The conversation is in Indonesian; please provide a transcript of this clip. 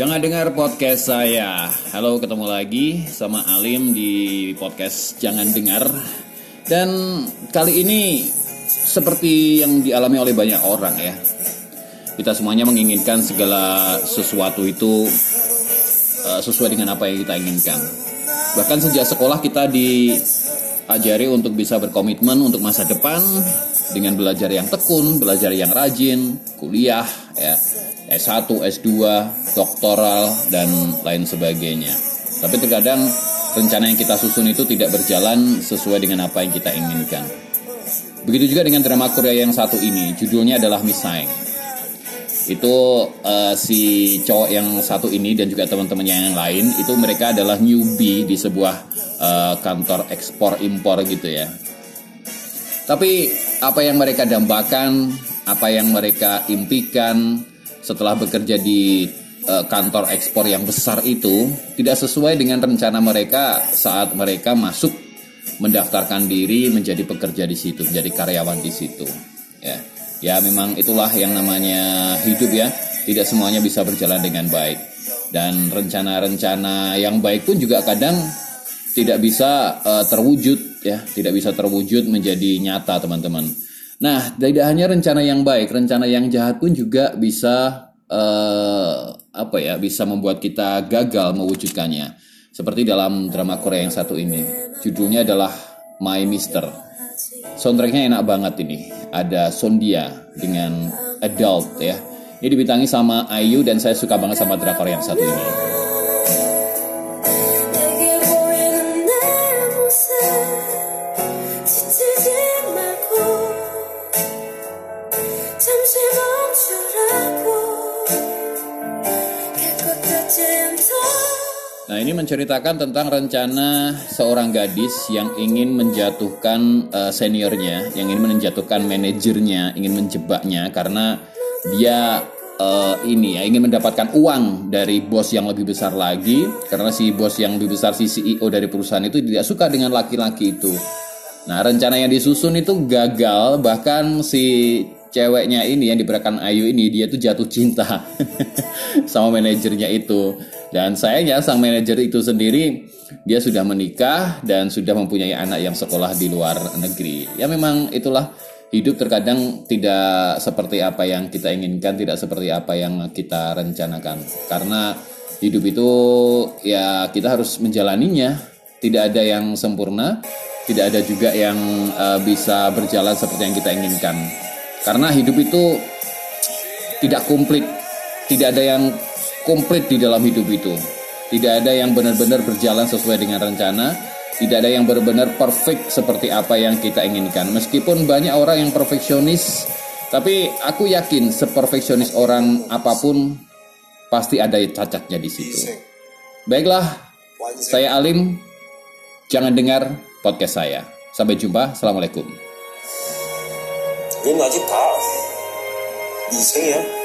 Jangan dengar podcast saya. Halo, ketemu lagi sama Alim di podcast Jangan Dengar. Dan kali ini seperti yang dialami oleh banyak orang ya. Kita semuanya menginginkan segala sesuatu itu uh, sesuai dengan apa yang kita inginkan. Bahkan sejak sekolah kita diajari untuk bisa berkomitmen untuk masa depan dengan belajar yang tekun, belajar yang rajin, kuliah ya S1, S2, doktoral, dan lain sebagainya. Tapi terkadang rencana yang kita susun itu tidak berjalan sesuai dengan apa yang kita inginkan. Begitu juga dengan drama Korea yang satu ini, judulnya adalah Misaeng. Itu uh, si cowok yang satu ini dan juga teman-temannya yang lain, itu mereka adalah newbie di sebuah uh, kantor ekspor impor gitu ya. Tapi apa yang mereka dambakan, apa yang mereka impikan, setelah bekerja di uh, kantor ekspor yang besar itu tidak sesuai dengan rencana mereka saat mereka masuk mendaftarkan diri menjadi pekerja di situ, menjadi karyawan di situ. Ya, ya memang itulah yang namanya hidup ya. Tidak semuanya bisa berjalan dengan baik. Dan rencana-rencana yang baik pun juga kadang tidak bisa uh, terwujud ya, tidak bisa terwujud menjadi nyata teman-teman. Nah, tidak hanya rencana yang baik, rencana yang jahat pun juga bisa uh, apa ya, bisa membuat kita gagal mewujudkannya. Seperti dalam drama Korea yang satu ini. Judulnya adalah My Mister. Soundtracknya enak banget ini. Ada Sondia dengan Adult ya. Ini dibintangi sama Ayu dan saya suka banget sama drama Korea yang satu ini. Nah ini menceritakan tentang rencana seorang gadis yang ingin menjatuhkan uh, seniornya, yang ingin menjatuhkan manajernya, ingin menjebaknya karena dia uh, ini ya ingin mendapatkan uang dari bos yang lebih besar lagi. Karena si bos yang lebih besar si CEO dari perusahaan itu tidak suka dengan laki-laki itu. Nah rencana yang disusun itu gagal. Bahkan si ceweknya ini yang diberikan Ayu ini dia tuh jatuh cinta sama manajernya itu dan sayangnya sang manajer itu sendiri dia sudah menikah dan sudah mempunyai anak yang sekolah di luar negeri. Ya memang itulah hidup terkadang tidak seperti apa yang kita inginkan tidak seperti apa yang kita rencanakan. Karena hidup itu ya kita harus menjalaninya. Tidak ada yang sempurna tidak ada juga yang uh, bisa berjalan seperti yang kita inginkan. Karena hidup itu tidak komplit, tidak ada yang komplit di dalam hidup itu. Tidak ada yang benar-benar berjalan sesuai dengan rencana, tidak ada yang benar-benar perfect seperti apa yang kita inginkan. Meskipun banyak orang yang perfeksionis, tapi aku yakin seperfeksionis orang apa pun pasti ada cacatnya di situ. Baiklah, saya Alim. Jangan dengar podcast saya. Sampai jumpa. Assalamualaikum. 人老去爬，以前也。